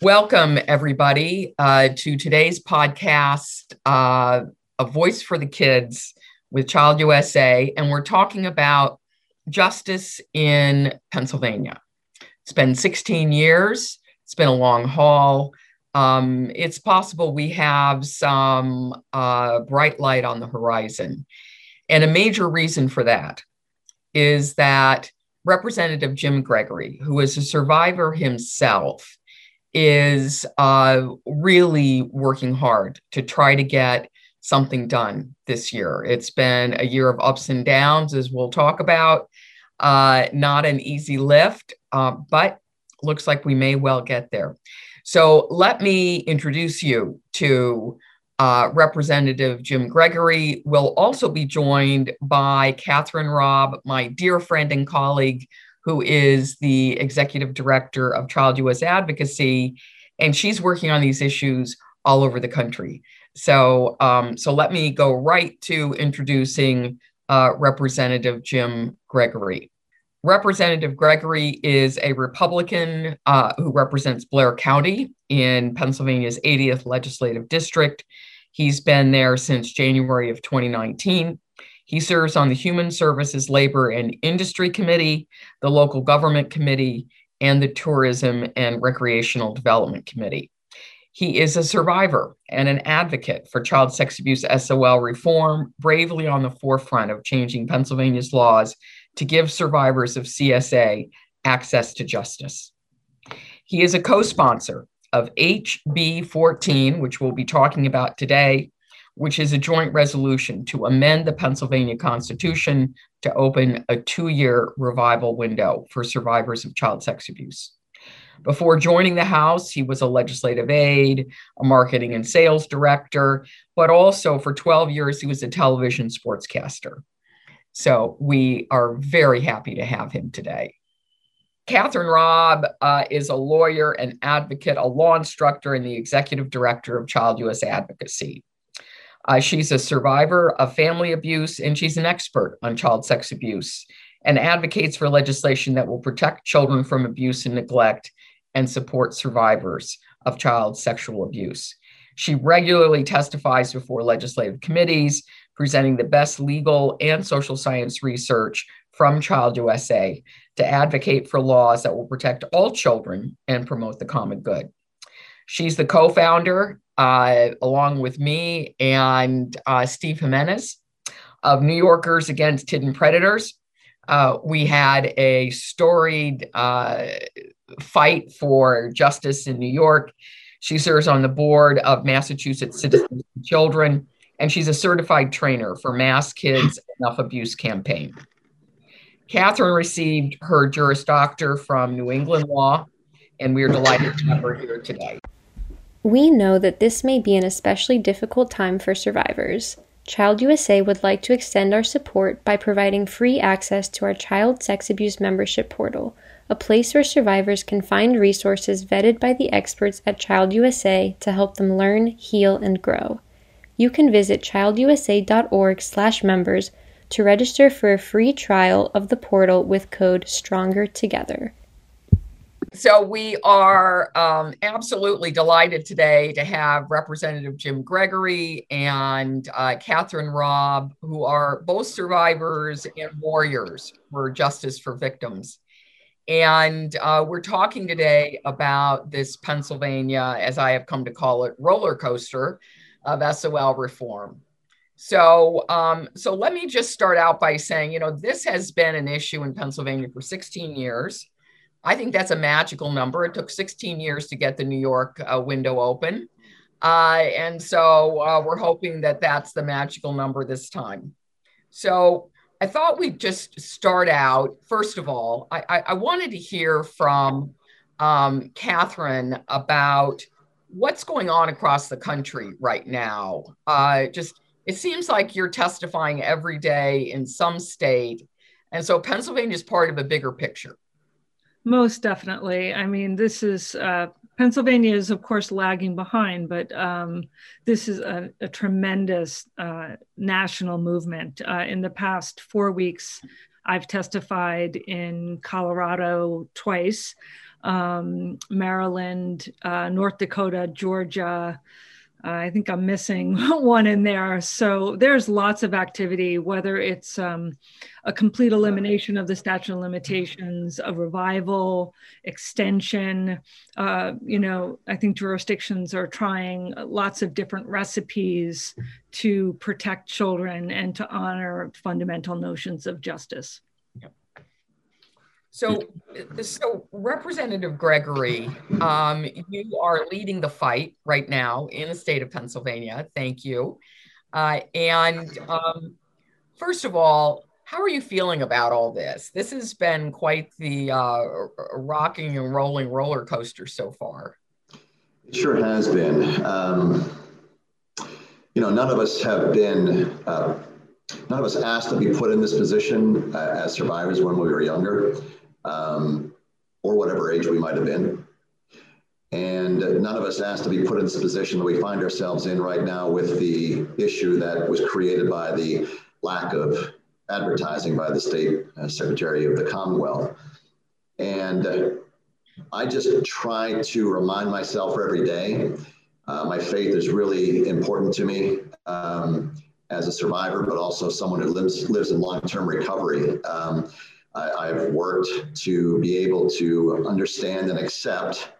Welcome, everybody, uh, to today's podcast, uh, A Voice for the Kids with Child USA. And we're talking about justice in Pennsylvania. It's been 16 years, it's been a long haul. Um, it's possible we have some uh, bright light on the horizon. And a major reason for that is that Representative Jim Gregory, who is a survivor himself, is uh, really working hard to try to get something done this year. It's been a year of ups and downs, as we'll talk about. Uh, not an easy lift, uh, but looks like we may well get there. So let me introduce you to uh, Representative Jim Gregory. We'll also be joined by Kathryn Robb, my dear friend and colleague who is the executive director of Child USAdvocacy, and she's working on these issues all over the country. So, um, so let me go right to introducing uh, Representative Jim Gregory. Representative Gregory is a Republican uh, who represents Blair County in Pennsylvania's 80th legislative district. He's been there since January of 2019. He serves on the Human Services, Labor, and Industry Committee, the Local Government Committee, and the Tourism and Recreational Development Committee. He is a survivor and an advocate for child sex abuse SOL reform, bravely on the forefront of changing Pennsylvania's laws to give survivors of CSA access to justice. He is a co sponsor of HB 14, which we'll be talking about today, which is a joint resolution to amend the Pennsylvania Constitution to open a two year revival window for survivors of child sex abuse. Before joining the House, he was a legislative aide, a marketing and sales director, but also for 12 years, he was a television sportscaster. So we are very happy to have him today. Kathryn Robb uh, is a lawyer, an advocate, a law instructor, and the executive director of Child USAdvocacy. Uh, she's a survivor of family abuse and she's an expert on child sex abuse and advocates for legislation that will protect children from abuse and neglect and support survivors of child sexual abuse. She regularly testifies before legislative committees, presenting the best legal and social science research from Child USA to advocate for laws that will protect all children and promote the common good. She's the co founder uh, along with me and uh, Steve Jimenez of New Yorkers Against Hidden Predators. Uh, we had a storied uh, fight for justice in New York. She serves on the board of Massachusetts Citizens and Children, and she's a certified trainer for Mass Kids Enough Abuse campaign. Kathryn received her Juris Doctor from New England Law, and we are delighted to have her here today. We know that this may be an especially difficult time for survivors. Child USA would like to extend our support by providing free access to our child sex abuse membership portal, a place where survivors can find resources vetted by the experts at Child USA to help them learn, heal, and grow. You can visit childusa.org/members to register for a free trial of the portal with code Stronger Together. So we are um, absolutely delighted today to have Representative Jim Gregory and uh, Kathryn Robb, who are both survivors and warriors for justice for victims. And uh, we're talking today about this Pennsylvania, as I have come to call it, roller coaster of SOL reform. So, um, so let me just start out by saying, you know, this has been an issue in Pennsylvania for 16 years. I think that's a magical number. It took 16 years to get the New York uh, window open. Uh, and so uh, we're hoping that that's the magical number this time. So I thought we'd just start out. First of all, I, I, I wanted to hear from um, Kathryn about what's going on across the country right now. Uh, just it seems like you're testifying every day in some state. And so Pennsylvania is part of a bigger picture. Most definitely. I mean, this is uh, Pennsylvania is, of course, lagging behind, but um, this is a, a tremendous uh, national movement. Uh, in the past four weeks, I've testified in Colorado twice. um, Maryland, uh, North Dakota, Georgia. I think I'm missing one in there. So there's lots of activity, whether it's um, a complete elimination of the statute of limitations, a revival, extension. Uh, you know, I think jurisdictions are trying lots of different recipes to protect children and to honor fundamental notions of justice. So, so Representative Gregory, um, you are leading the fight right now in the state of Pennsylvania. Thank you. Uh, and um, first of all, how are you feeling about all this? This has been quite the uh, rocking and rolling roller coaster so far. It sure has been. Um, you know, none of us have been, uh, none of us asked to be put in this position uh, as survivors when we were younger um, or whatever age we might have been. And none of us asked to be put in this position that we find ourselves in right now with the issue that was created by the lack of advertising by the state uh, secretary of the Commonwealth. And uh, I just try to remind myself every day. Uh, my faith is really important to me um, as a survivor, but also someone who lives lives in long term recovery. Um, I, have worked to be able to understand and accept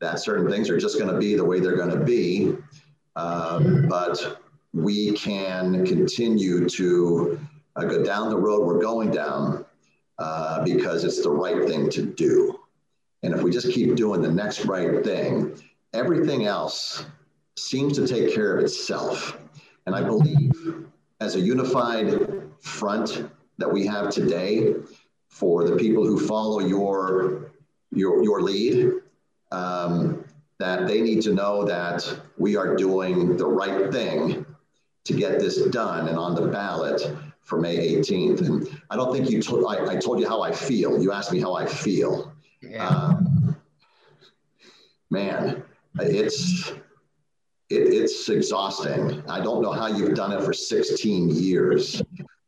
that certain things are just going to be the way they're going to be. Um, but we can continue to uh, go down the road we're going down uh, because it's the right thing to do. And if we just keep doing the next right thing, everything else seems to take care of itself. And I believe as a unified front that we have today, for the people who follow your your your lead um, that they need to know that we are doing the right thing to get this done and on the ballot for May 18th. And I don't think you told I, I told you how I feel. You asked me how I feel. Yeah. Um, man, it's it, it's exhausting. I don't know how you've done it for 16 years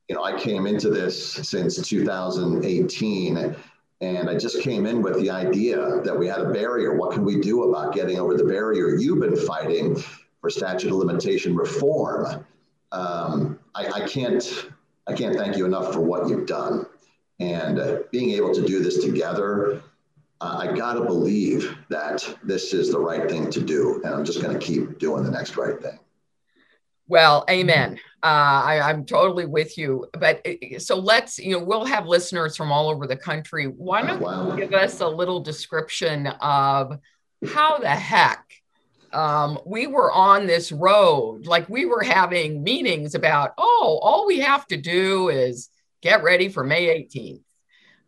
you know, I came into this since 2018 and I just came in with the idea that we had a barrier. What can we do about getting over the barrier? You've been fighting for statute of limitation reform. Um, I, I, can't I can't thank you enough for what you've done. And uh, being able to do this together, uh, I gotta believe that this is the right thing to do. And I'm just gonna keep doing the next right thing. Well, amen. Uh, I, am totally with you. But uh, so let's, you know, we'll have listeners from all over the country. Why don't wow. you give us a little description of how the heck um, we were on this road? Like we were having meetings about, oh, all we have to do is get ready for May 18th.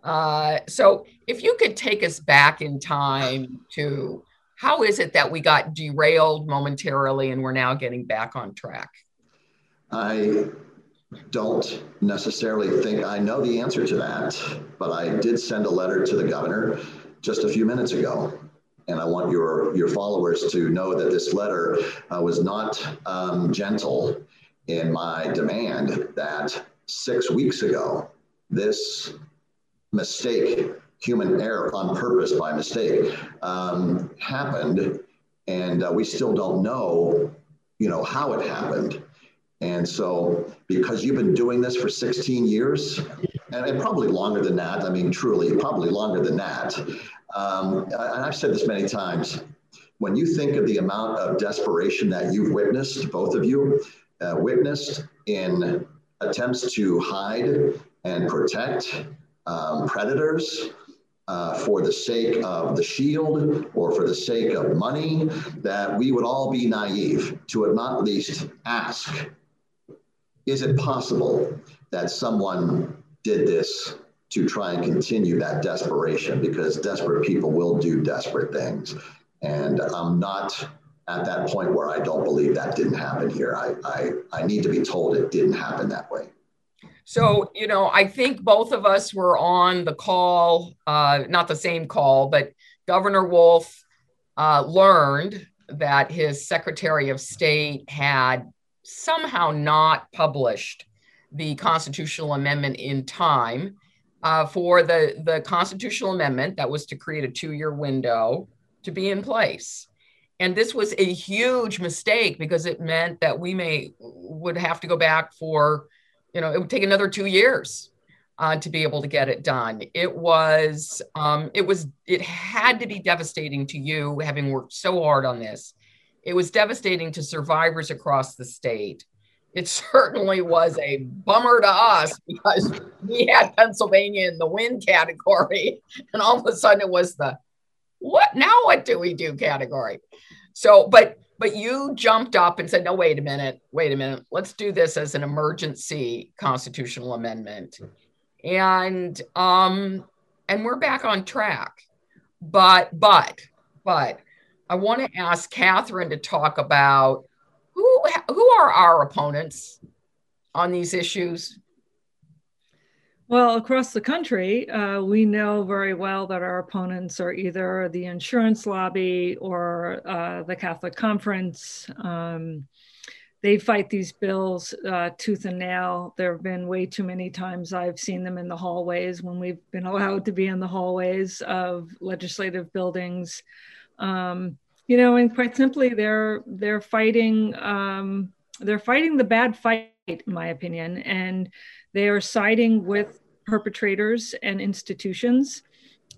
Uh, so if you could take us back in time to how is it that we got derailed momentarily and we're now getting back on track? I don't necessarily think I know the answer to that, but I did send a letter to the governor just a few minutes ago. And I want your, your followers to know that this letter uh, was not um, gentle in my demand that six weeks ago, this mistake human error on purpose by mistake um, happened, and uh, we still don't know, you know, how it happened. And so, because you've been doing this for 16 years, and, and probably longer than that, I mean, truly, probably longer than that. Um, and I've said this many times. When you think of the amount of desperation that you've witnessed, both of you uh, witnessed in attempts to hide and protect um, predators, uh, for the sake of the shield or for the sake of money, that we would all be naive to at not least ask is it possible that someone did this to try and continue that desperation? Because desperate people will do desperate things. And I'm not at that point where I don't believe that didn't happen here. I, I, I need to be told it didn't happen that way. So, you know, I think both of us were on the call, uh, not the same call, but Governor Wolf uh, learned that his Secretary of State had somehow not published the constitutional amendment in time. uh, for the, the constitutional amendment that was to create a two year window to be in place. And this was a huge mistake because it meant that we may would have to go back for, you know, it would take another two years uh, to be able to get it done. It was, um, it was, it had to be devastating to you having worked so hard on this. It was devastating to survivors across the state it certainly was a bummer to us because we had Pennsylvania in the win category, and all of a sudden it was the what now what do we do category. So, but but you jumped up and said, no, wait a minute, wait a minute, let's do this as an emergency constitutional amendment. And um, and we're back on track. But but but I want to ask Kathryn to talk about who who are our opponents on these issues? Well, across the country, uh, we know very well that our opponents are either the insurance lobby or uh, the Catholic Conference. Um, they fight these bills uh, tooth and nail. There have been way too many times I've seen them in the hallways when we've been allowed to be in the hallways of legislative buildings. Um, you know, and quite simply, they're they're fighting um, they're fighting the bad fight, in my opinion, and they are siding with perpetrators and institutions,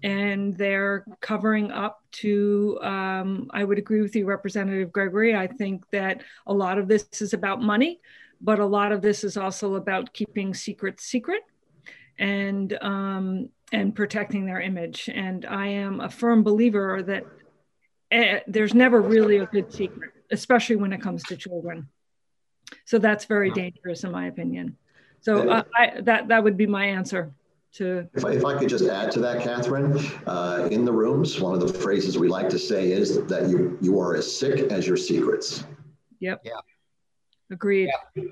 and they're covering up to. Um, I would agree with you, Representative Gregory. I think that a lot of this is about money, but a lot of this is also about keeping secrets secret, and um, and protecting their image. And I am a firm believer that uh, there's never really a good secret, especially when it comes to children. So that's very dangerous, in my opinion. So uh, I, that that would be my answer. To if I, if I could just add to that, Kathryn, uh, in the rooms, one of the phrases we like to say is that you you are as sick as your secrets. Yep. Yeah. Agreed. Yeah.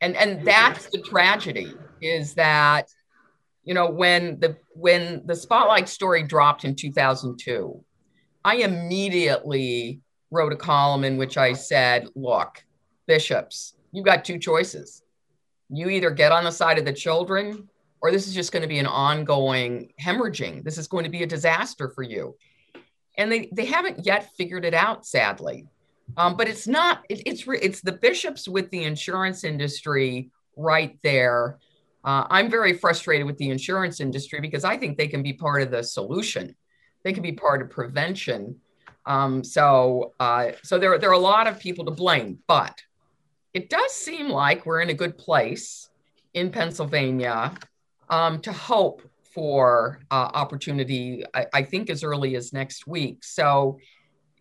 And and that's the tragedy is that you know when the when the spotlight story dropped in 2002 I immediately wrote a column in which I said, look, bishops, you've got two choices. You either get on the side of the children, or this is just going to be an ongoing hemorrhaging. This is going to be a disaster for you. And they, they haven't yet figured it out, sadly. Um, but it's not, it, it's, it's the bishops with the insurance industry right there. Uh, I'm very frustrated with the insurance industry because I think they can be part of the solution they can be part of prevention. Um, so, uh, so there, there are a lot of people to blame, but it does seem like we're in a good place in Pennsylvania um, to hope for uh, opportunity, I, I, think as early as next week. So,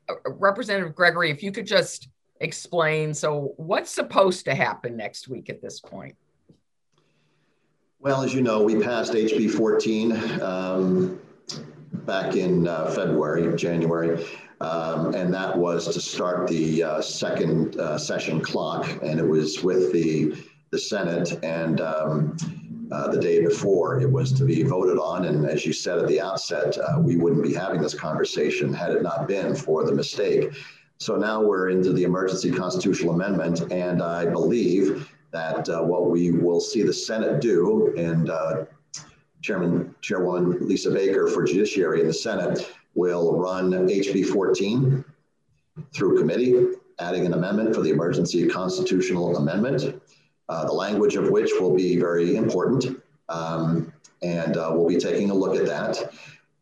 uh, Representative Gregory, if you could just explain so what's supposed to happen next week at this point? Well, as you know, we passed HB 14 um, back in uh, February, January. Um, and that was to start the uh, second uh, session clock, and it was with the the Senate. And um, uh, the day before, it was to be voted on. And as you said at the outset, uh, we wouldn't be having this conversation had it not been for the mistake. So now we're into the emergency constitutional amendment, and I believe that uh, what we will see the Senate do, and Chairman, Chairwoman Lisa Baker for Judiciary in the Senate will run HB 14 through committee, adding an amendment for the emergency constitutional amendment, uh, the language of which will be very important. Um, and uh, we'll be taking a look at that.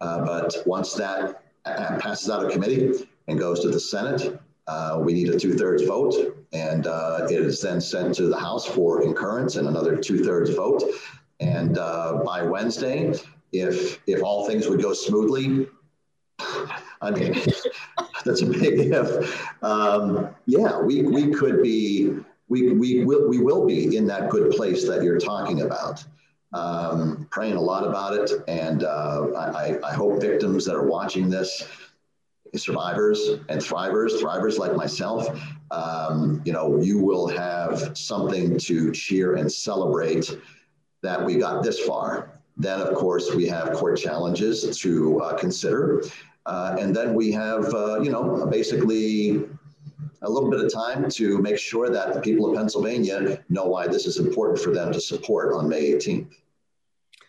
Uh, but once that uh, passes out of committee and goes to the Senate, uh, we need a two thirds vote. And uh, it is then sent to the House for concurrence and another two thirds vote. And by Wednesday, if if all things would go smoothly, I mean, that's a big if. Um, yeah, we, we could be, we, we, will, we will be in that good place that you're talking about. Um, praying a lot about it. And uh, I, I hope victims that are watching this, survivors and thrivers, thrivers like myself, um, you know, you will have something to cheer and celebrate that we got this far. Then, of course, we have court challenges to uh, consider. Uh, and then we have, uh, you know, basically a little bit of time to make sure that the people of Pennsylvania know why this is important for them to support on May 18th.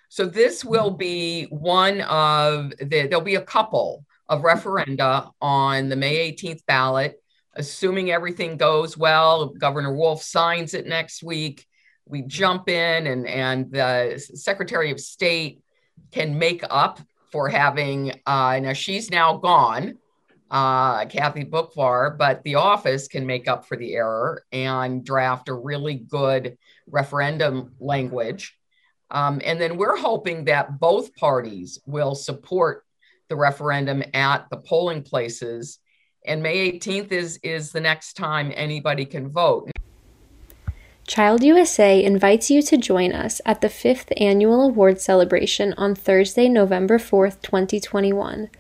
So this will be one of the, there'll be a couple of referenda on the May 18th ballot, assuming everything goes well. Governor Wolf signs it next week. We jump in, and, and the Secretary of State can make up for having, uh, now she's now gone, uh, Kathy Boockvar, but the office can make up for the error and draft a really good referendum language. Um, and then we're hoping that both parties will support the referendum at the polling places. And May 18th is, is the next time anybody can vote. Child USA invites you to join us at the fifth annual award celebration on Thursday, November 4th, 2021.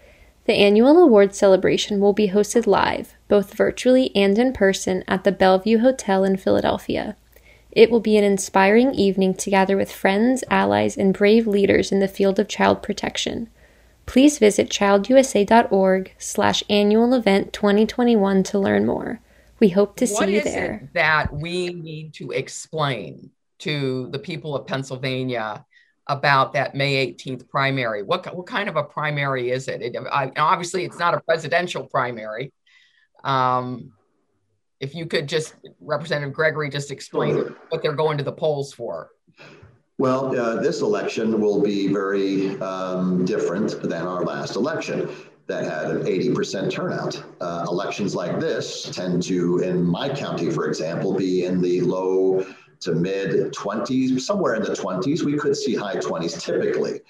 The annual award celebration will be hosted live, both virtually and in person, at the Bellevue Hotel in Philadelphia. It will be an inspiring evening to gather with friends, allies, and brave leaders in the field of child protection. Please visit childusa.org slash annual event 2021 to learn more. We hope to what see you there. that we need to explain to the people of Pennsylvania about that May 18th primary. What, what kind of a primary is it? it I, obviously, it's not a presidential primary. Um, if you could just, Representative Gregory, just explain what they're going to the polls for. Well, uh, this election will be very um, different than our last election that had an 80% turnout. Uh, elections like this tend to, in my county, for example, be in the low to mid 20s, somewhere in the 20s. We could see high 20s typically.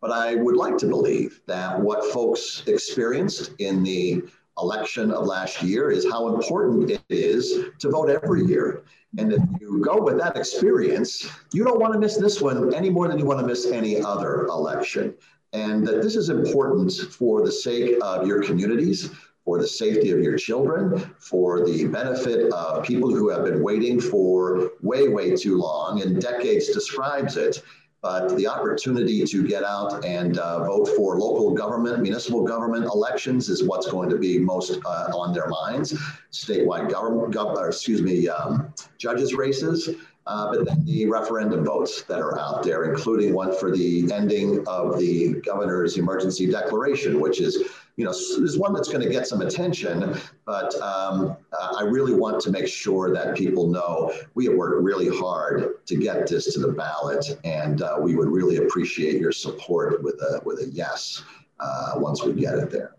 But I would like to believe that what folks experienced in the election of last year is how important it is to vote every year. And if you go with that experience, you don't want to miss this one any more than you want to miss any other election. And that this is important for the sake of your communities, for the safety of your children, for the benefit of people who have been waiting for way, way too long, and decades describes it. But the opportunity to get out and uh, vote for local government, municipal government elections is what's going to be most uh, on their minds. Statewide government, gov- excuse me, um, judges races. Uh, but then the referendum votes that are out there, including one for the ending of the governor's emergency declaration, which is you know, is one that's going to get some attention, but um, I really want to make sure that people know we have worked really hard to get this to the ballot, and uh, we would really appreciate your support with a with a yes uh, once we get it there.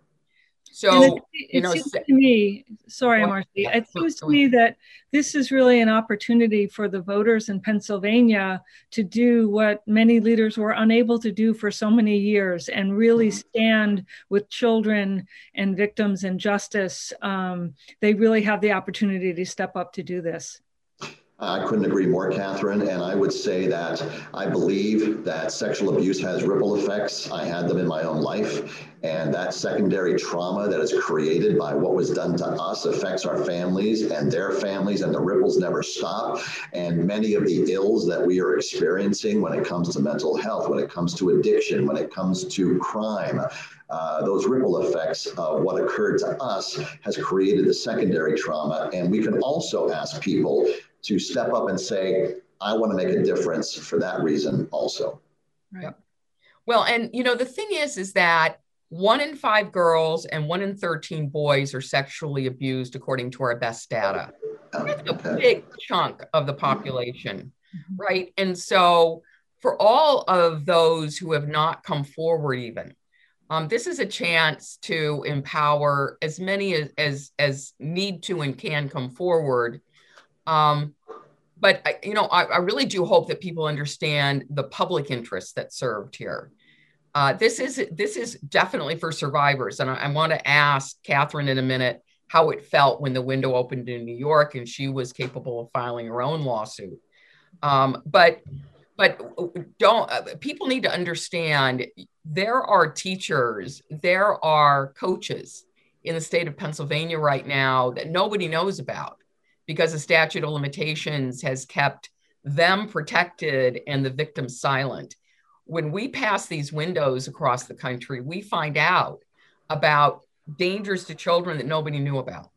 So, it, it you know, seems to me, sorry, Marci, it seems to me that this is really an opportunity for the voters in Pennsylvania to do what many leaders were unable to do for so many years and really mm-hmm. stand with children and victims and justice. Um, they really have the opportunity to step up to do this. I couldn't agree more, Kathryn. And I would say that I believe that sexual abuse has ripple effects. I had them in my own life. And that secondary trauma that is created by what was done to us affects our families and their families, and the ripples never stop. And many of the ills that we are experiencing when it comes to mental health, when it comes to addiction, when it comes to crime, uh, those ripple effects of what occurred to us has created the secondary trauma. And we can also ask people to step up and say, I want to make a difference for that reason also. Right. Well, and you know, the thing is, is that one in five girls and one in 13 boys are sexually abused, according to our best data. That's a big chunk of the population, mm-hmm. right? And so, for all of those who have not come forward, even, um, this is a chance to empower as many as, as, as need to and can come forward um, but I, you know, I, I, really do hope that people understand the public interest that's served here. Uh, this is this is definitely for survivors, and I, I want to ask Kathryn in a minute how it felt when the window opened in New York and she was capable of filing her own lawsuit. Um, but but don't uh, people need to understand there are teachers, there are coaches in the state of Pennsylvania right now that nobody knows about because the statute of limitations has kept them protected and the victim silent. When we pass these windows across the country, we find out about dangers to children that nobody knew about.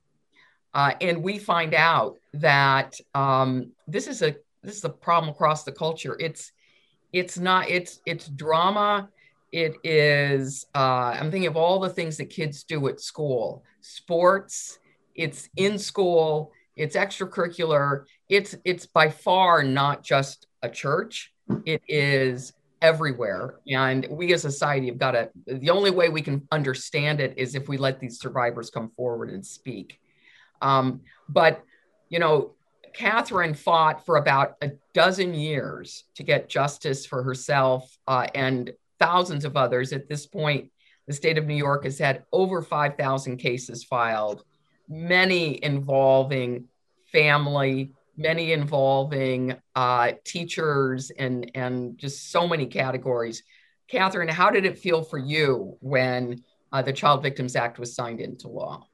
Uh, and we find out that um, this is a this is a problem across the culture. It's it's not it's it's drama it is uh, i'm thinking of all the things that kids do at school sports it's in school it's extracurricular. It's it's by far not just a church. It is everywhere. And we as a society have got to the only way we can understand it is if we let these survivors come forward and speak. Um, but you know Kathryn fought for about a dozen years to get justice for herself uh, and thousands of others. At this point, the state of New York has had over 5,000 cases filed, many involving family, many involving uh, teachers, and, and just so many categories. Kathryn, how did it feel for you when uh, the Child Victims Act was signed into law?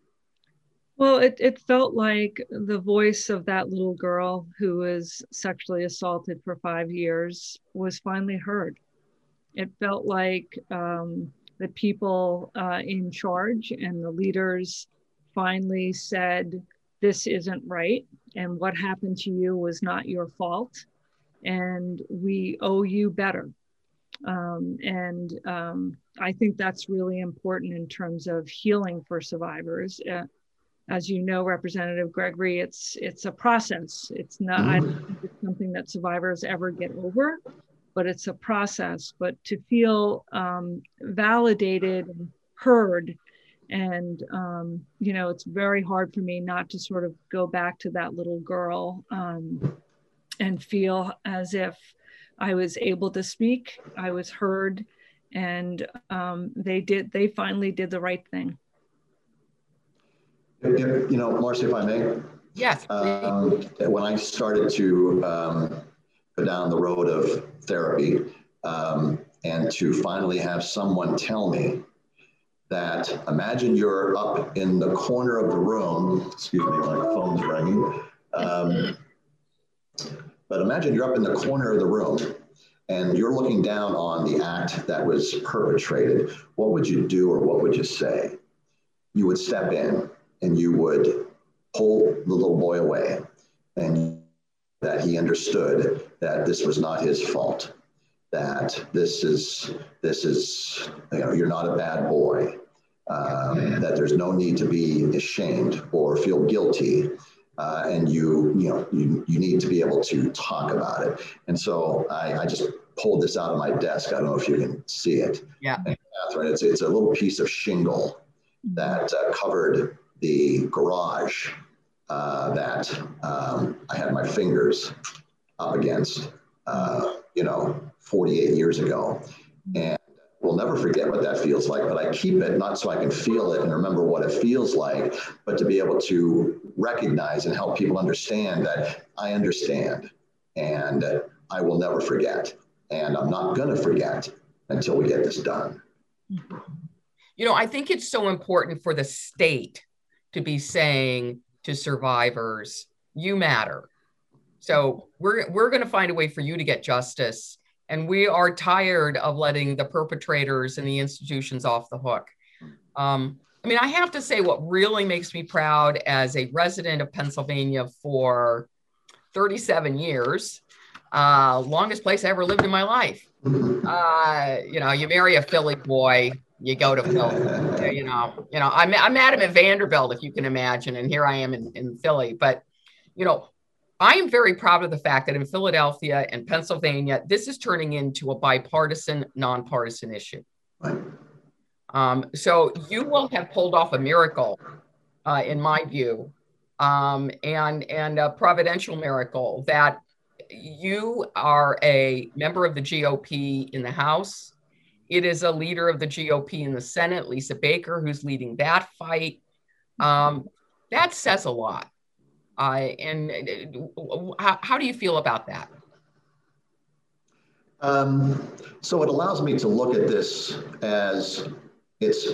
Well, it, it felt like the voice of that little girl who was sexually assaulted for five years was finally heard. It felt like um, the people uh, in charge and the leaders finally said, This isn't right. And what happened to you was not your fault. And we owe you better. Um, and um, I think that's really important in terms of healing for survivors. Uh, as you know, Representative Gregory, it's it's a process. It's not mm-hmm. I don't think it's something that survivors ever get over, but it's a process. But to feel um, validated and heard, and um, you know, it's very hard for me not to sort of go back to that little girl um, and feel as if I was able to speak, I was heard, and um, they did. They finally did the right thing. You know, Marci, if I may. Yes. Um, when I started to um, go down the road of therapy um, and to finally have someone tell me that imagine you're up in the corner of the room, excuse me, my phone's ringing. Um, but imagine you're up in the corner of the room and you're looking down on the act that was perpetrated. What would you do or what would you say? You would step in and you would pull the little boy away and that he understood that this was not his fault that this is this is you know you're not a bad boy um, that there's no need to be ashamed or feel guilty uh, and you you know you, you need to be able to talk about it. And so I, I just pulled this out of my desk. I don't know if you can see it. Yeah. And Kathryn, it's, it's a little piece of shingle that uh, covered the garage uh, that um, I had my fingers up against, uh, you know, 48 years ago. And we'll never forget what that feels like, but I keep it not so I can feel it and remember what it feels like, but to be able to recognize and help people understand that I understand and I will never forget. And I'm not going to forget until we get this done. Mm-hmm. You know, I think it's so important for the state to be saying to survivors, you matter. So we're we're going to find a way for you to get justice, and we are tired of letting the perpetrators and the institutions off the hook. Um, I mean, I have to say, what really makes me proud as a resident of Pennsylvania for 37 years, uh, longest place I ever lived in my life. Uh, you know, you marry a Philly boy, you go to Philly. you know, you know, I'm I'm at him at Vanderbilt, if you can imagine, and here I am in, in Philly. But you know, I am very proud of the fact that in Philadelphia and Pennsylvania, this is turning into a bipartisan, nonpartisan issue. Um, so you will have pulled off a miracle, uh, in my view, um, and and a providential miracle that you are a member of the GOP in the House it is a leader of the GOP in the Senate, Lisa Baker, who's leading that fight. Um, that says a lot. Uh, and uh, how, how, do you feel about that? Um, so it allows me to look at this as it's,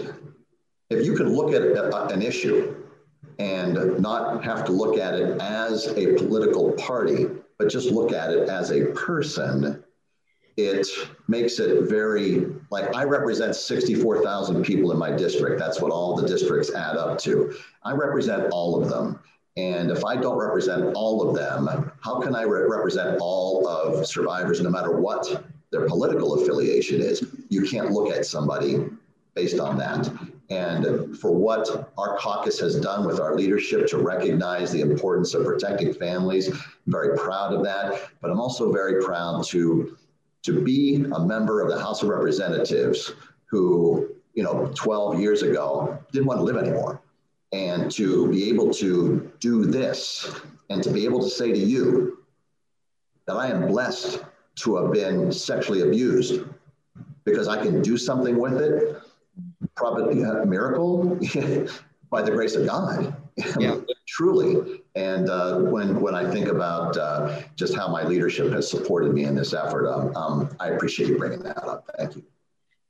if you can look at a, an issue and not have to look at it as a political party, but just look at it as a person, it makes it very like I represent 64,000 people in my district. That's what all the districts add up to. I represent all of them. And if I don't represent all of them, how can I re- represent all of survivors, no matter what their political affiliation is. You can't look at somebody based on that. And for what our caucus has done with our leadership to recognize the importance of protecting families, I'm very proud of that. But I'm also very proud to, to be a member of the House of Representatives who, you know, 12 years ago didn't want to live anymore. And to be able to do this and to be able to say to you that I am blessed to have been sexually abused because I can do something with it probably a miracle by the grace of God. Yeah. Truly. And uh, when, when I think about uh, just how my leadership has supported me in this effort, um, um, I appreciate you bringing that up. Thank you.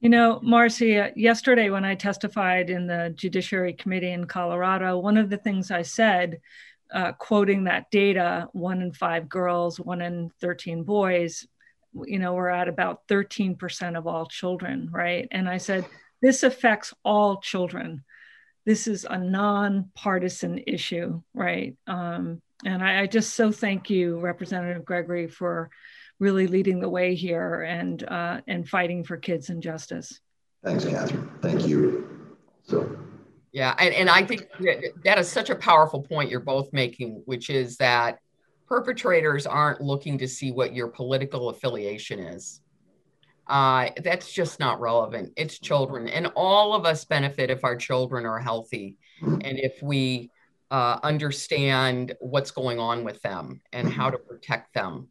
You know, Marci, uh, yesterday when I testified in the Judiciary Committee in Colorado, one of the things I said, uh, quoting that data one in five girls, one in 13 boys, you know, we're at about 13% of all children, right? And I said, this affects all children. This is a nonpartisan issue, right? Um, and I, I, just so thank you, Representative Gregory, for really leading the way here and uh, and fighting for kids and justice. Thanks, Kathryn. Thank you. So. Yeah, and, and I think that is such a powerful point you're both making, which is that perpetrators aren't looking to see what your political affiliation is uh, that's just not relevant. It's children, and all of us benefit if our children are healthy and if we uh, understand what's going on with them and how to protect them.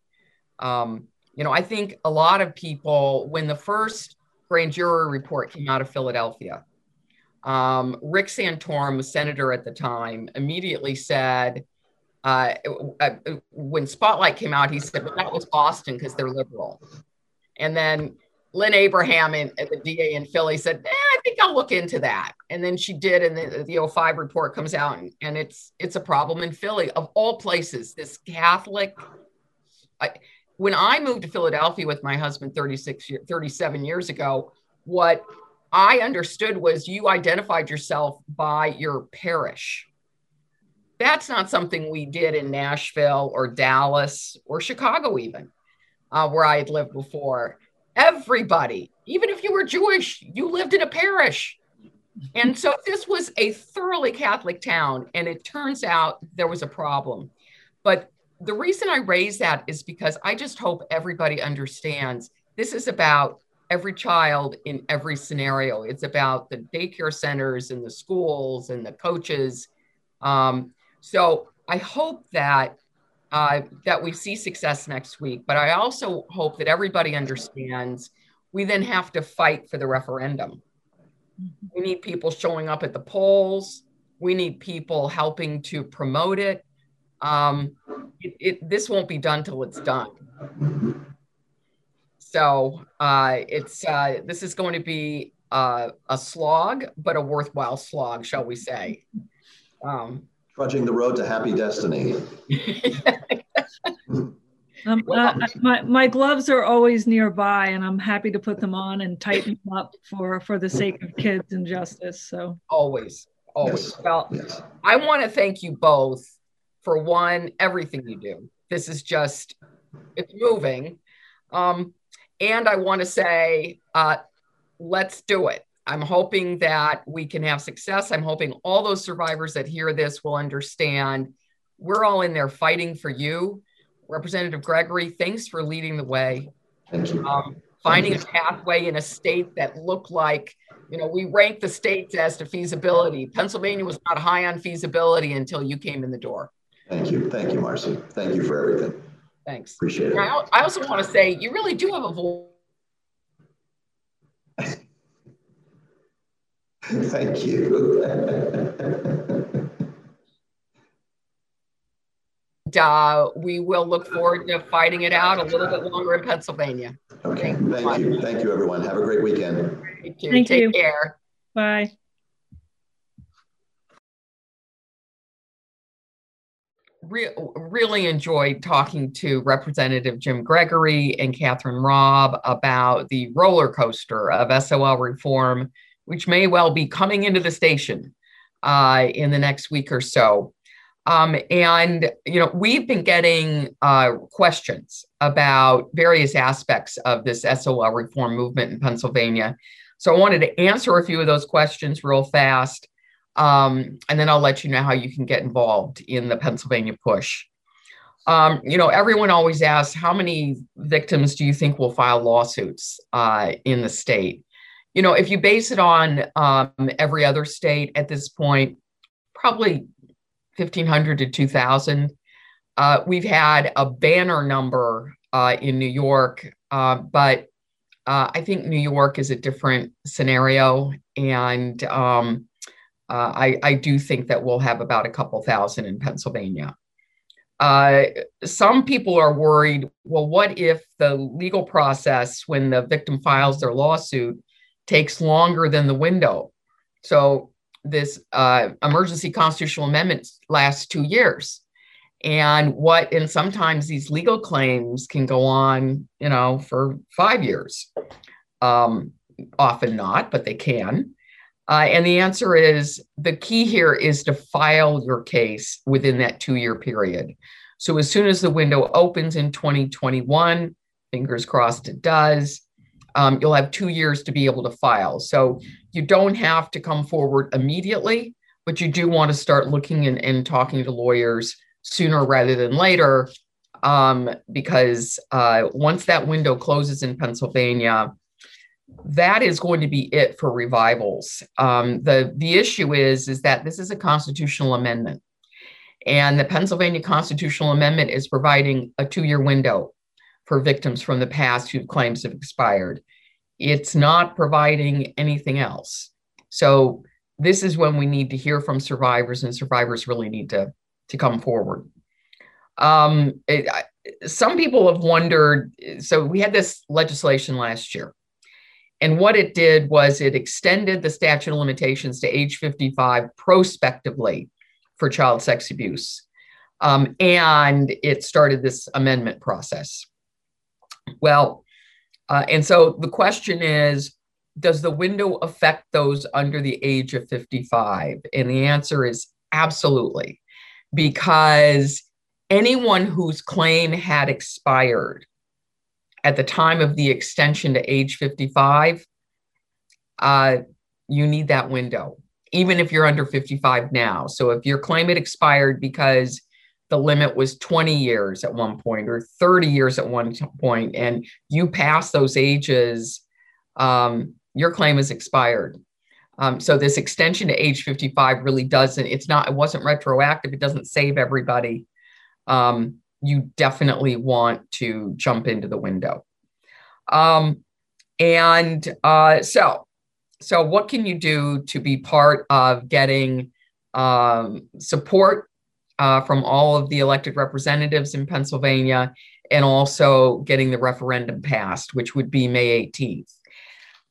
Um, you know, I think a lot of people, when the first grand jury report came out of Philadelphia, um, Rick Santorum, senator at the time, immediately said, uh, uh, when Spotlight came out, he said, well, that was Boston because they're liberal. And then Lynne Abraham and the DA in Philly said, eh, I think I'll look into that. And then she did, and the, the 05 report comes out, and, and it's it's a problem in Philly of all places. This Catholic. I, when I moved to Philadelphia with my husband 36 year, 37 years ago, what I understood was you identified yourself by your parish. That's not something we did in Nashville or Dallas or Chicago, even uh, where I had lived before everybody, even if you were Jewish, you lived in a parish. And so this was a thoroughly Catholic town. And it turns out there was a problem. But the reason I raise that is because I just hope everybody understands this is about every child in every scenario. It's about the daycare centers and the schools and the coaches. Um, so I hope that uh, that we see success next week. But I also hope that everybody understands we then have to fight for the referendum. Mm-hmm. We need people showing up at the polls. We need people helping to promote it. Um, it, it this won't be done till it's done. So uh, it's uh, this is going to be uh, a slog, but a worthwhile slog, shall we say? Um, Trudging the road to happy destiny. Um, uh, my, my gloves are always nearby and I'm happy to put them on and tighten them up for, for the sake of kids and justice. So always, always. Yes. Well, yes. I want to thank you both for one, everything you do. This is just, it's moving. Um, and I want to say, uh, let's do it. I'm hoping that we can have success. I'm hoping all those survivors that hear this will understand we're all in there fighting for you. Representative Gregory, thanks for leading the way. Thank you. Um, finding a pathway in a state that looked like, you know, we ranked the states as to feasibility. Pennsylvania was not high on feasibility until you came in the door. Thank you. Thank you, Marci. Thank you for everything. Thanks. Appreciate it. I, I also want to say you really do have a voice Thank you. uh, we will look forward to fighting it out a little bit longer in Pennsylvania. Okay. Thank, Thank you. Thank you, everyone. Have a great weekend. Thank you. Thank Take you. care. Bye. Re- really enjoyed talking to Representative Jim Gregory and Kathryn Robb about the roller coaster of SOL reform which may well be coming into the station uh, in the next week or so. Um, and you know, we've been getting uh, questions about various aspects of this SOL reform movement in Pennsylvania. So I wanted to answer a few of those questions real fast, um, and then I'll let you know how you can get involved in the Pennsylvania push. Um, you know, everyone always asks, how many victims do you think will file lawsuits uh, in the state? You know, if you base it on um, every other state at this point, probably 1,500 to 2,000. Uh, we've had a banner number uh, in New York, uh, but uh, I think New York is a different scenario. And um, uh, I, I, do think that we'll have about a couple thousand in Pennsylvania. Uh, some people are worried well, what if the legal process when the victim files their lawsuit takes longer than the window? So this uh, emergency constitutional amendments last two years and what and sometimes these legal claims can go on you know for five years um, often not but they can uh, and the answer is the key here is to file your case within that two year period. So as soon as the window opens in 2021 fingers crossed it does um, you'll have two years to be able to file. So you don't have to come forward immediately, but you do want to start looking and, and talking to lawyers sooner rather than later, um, because uh, once that window closes in Pennsylvania, that is going to be it for revivals. Um, the the issue is is that this is a constitutional amendment, and the Pennsylvania constitutional amendment is providing a two year window for victims from the past whose claims have expired it's not providing anything else. So this is when we need to hear from survivors, and survivors really need to to come forward. Um, it, I, some people have wondered. So we had this legislation last year, and what it did was it extended the statute of limitations to age 55 prospectively for child sex abuse, um, and it started this amendment process. Well, uh, and so the question is Does the window affect those under the age of 55? And the answer is absolutely, because anyone whose claim had expired at the time of the extension to age 55, uh, you need that window, even if you're under 55 now. So if your claim had expired because the limit was 20 years at one point or 30 years at one point, and you pass those ages, um, your claim is expired. Um, so this extension to age 55 really doesn't, it's not, it wasn't retroactive. It doesn't save everybody. Um, you definitely want to jump into the window. Um, and uh, so, so what can you do to be part of getting um, support uh, from all of the elected representatives in Pennsylvania and also getting the referendum passed, which would be May 18th.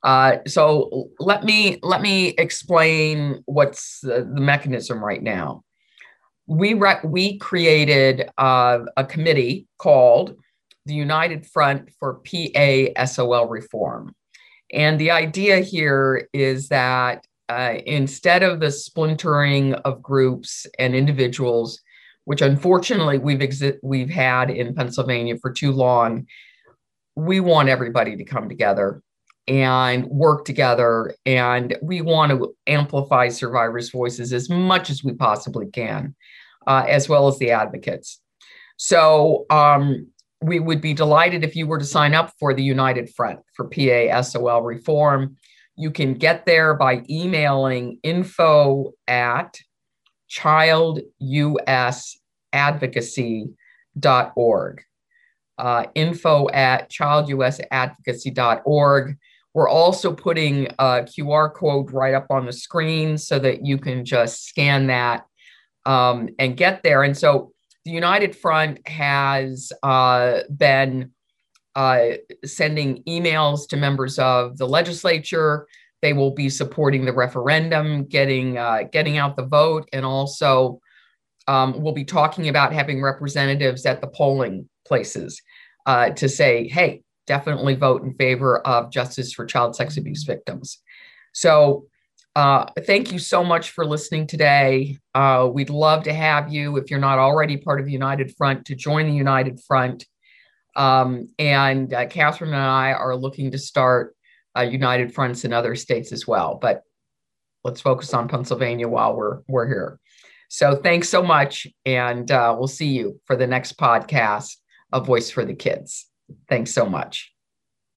Uh, so let me let me explain what's the, the mechanism right now. We re- we created uh, a committee called the United Front for PA SOL Reform, and the idea here is that uh, instead of the splintering of groups and individuals, which unfortunately we've exi- we've had in Pennsylvania for too long, we want everybody to come together and work together, and we want to amplify survivors' voices as much as we possibly can, uh, as well as the advocates. So. Um, we would be delighted if you were to sign up for the United Front for PASOL reform. You can get there by emailing info at childusadvocacy.org. Uh, info at childusadvocacy.org. We're also putting a QR code right up on the screen so that you can just scan that um, and get there. And so the United Front has uh, been uh, sending emails to members of the legislature. They will be supporting the referendum, getting uh, getting out the vote, and also um, we'll be talking about having representatives at the polling places uh, to say, "Hey, definitely vote in favor of justice for child sex abuse victims." So Uh, thank you so much for listening today. Uh, we'd love to have you, if you're not already part of United Front, to join the United Front. Um, and uh, Kathryn and I are looking to start uh, United Fronts in other states as well. But let's focus on Pennsylvania while we're we're here. So thanks so much, and uh, we'll see you for the next podcast A Voice for the Kids. Thanks so much.